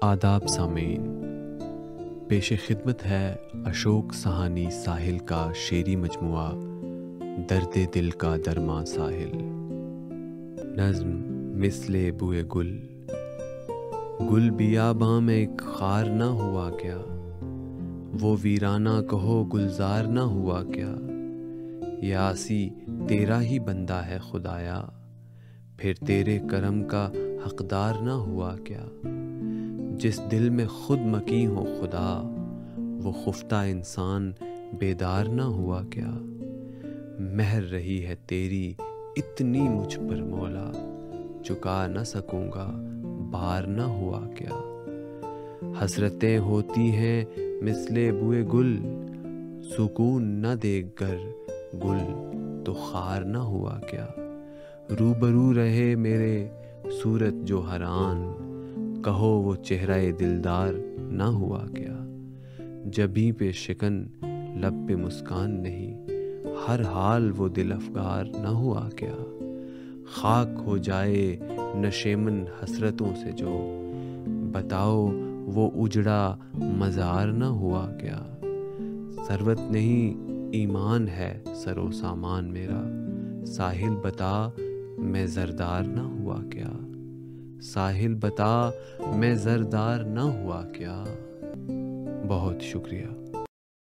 آداب سامعین۔ پیش خدمت ہے اشوک سہانی ساحل کا شیری مجموعہ، درد دل کا درما ساحل۔ نظم مثل بوئے گل۔ گل بیاباں میں ایک خار نہ ہوا کیا۔ وہ ویرانہ کہو گلزار نہ ہوا کیا۔ یاسی تیرا ہی بندہ ہے خدایا۔ پھر تیرے کرم کا حقدار نہ ہوا کیا۔ جس دل میں خود مکی ہو خدا، وہ خفتہ انسان بیدار نہ ہوا کیا۔ مہر رہی ہے تیری اتنی مجھ پر مولا، چکا نہ سکوں گا، بار نہ ہوا کیا۔ حسرتیں ہوتی ہیں مثل بوئے گل، سکون نہ دیکھ کر گل تو خار نہ ہوا کیا۔ روبرو رہے میرے صورت جو حران کہو وہ چہرہ دلدار نہ ہوا کیا۔ جبھی پہ شکن، لب پہ مسکان نہیں، ہر حال وہ دل افگار نہ ہوا کیا۔ خاک ہو جائے نشیمن حسرتوں سے جو، بتاؤ وہ اجڑا مزار نہ ہوا کیا۔ ثروت نہیں، ایمان ہے سر و سامان میرا۔ ساحل بتا، میں زردار نہ ہوا کیا۔ ساحل بتا میں زردار نہ ہوا کیا۔ بہت شکریہ۔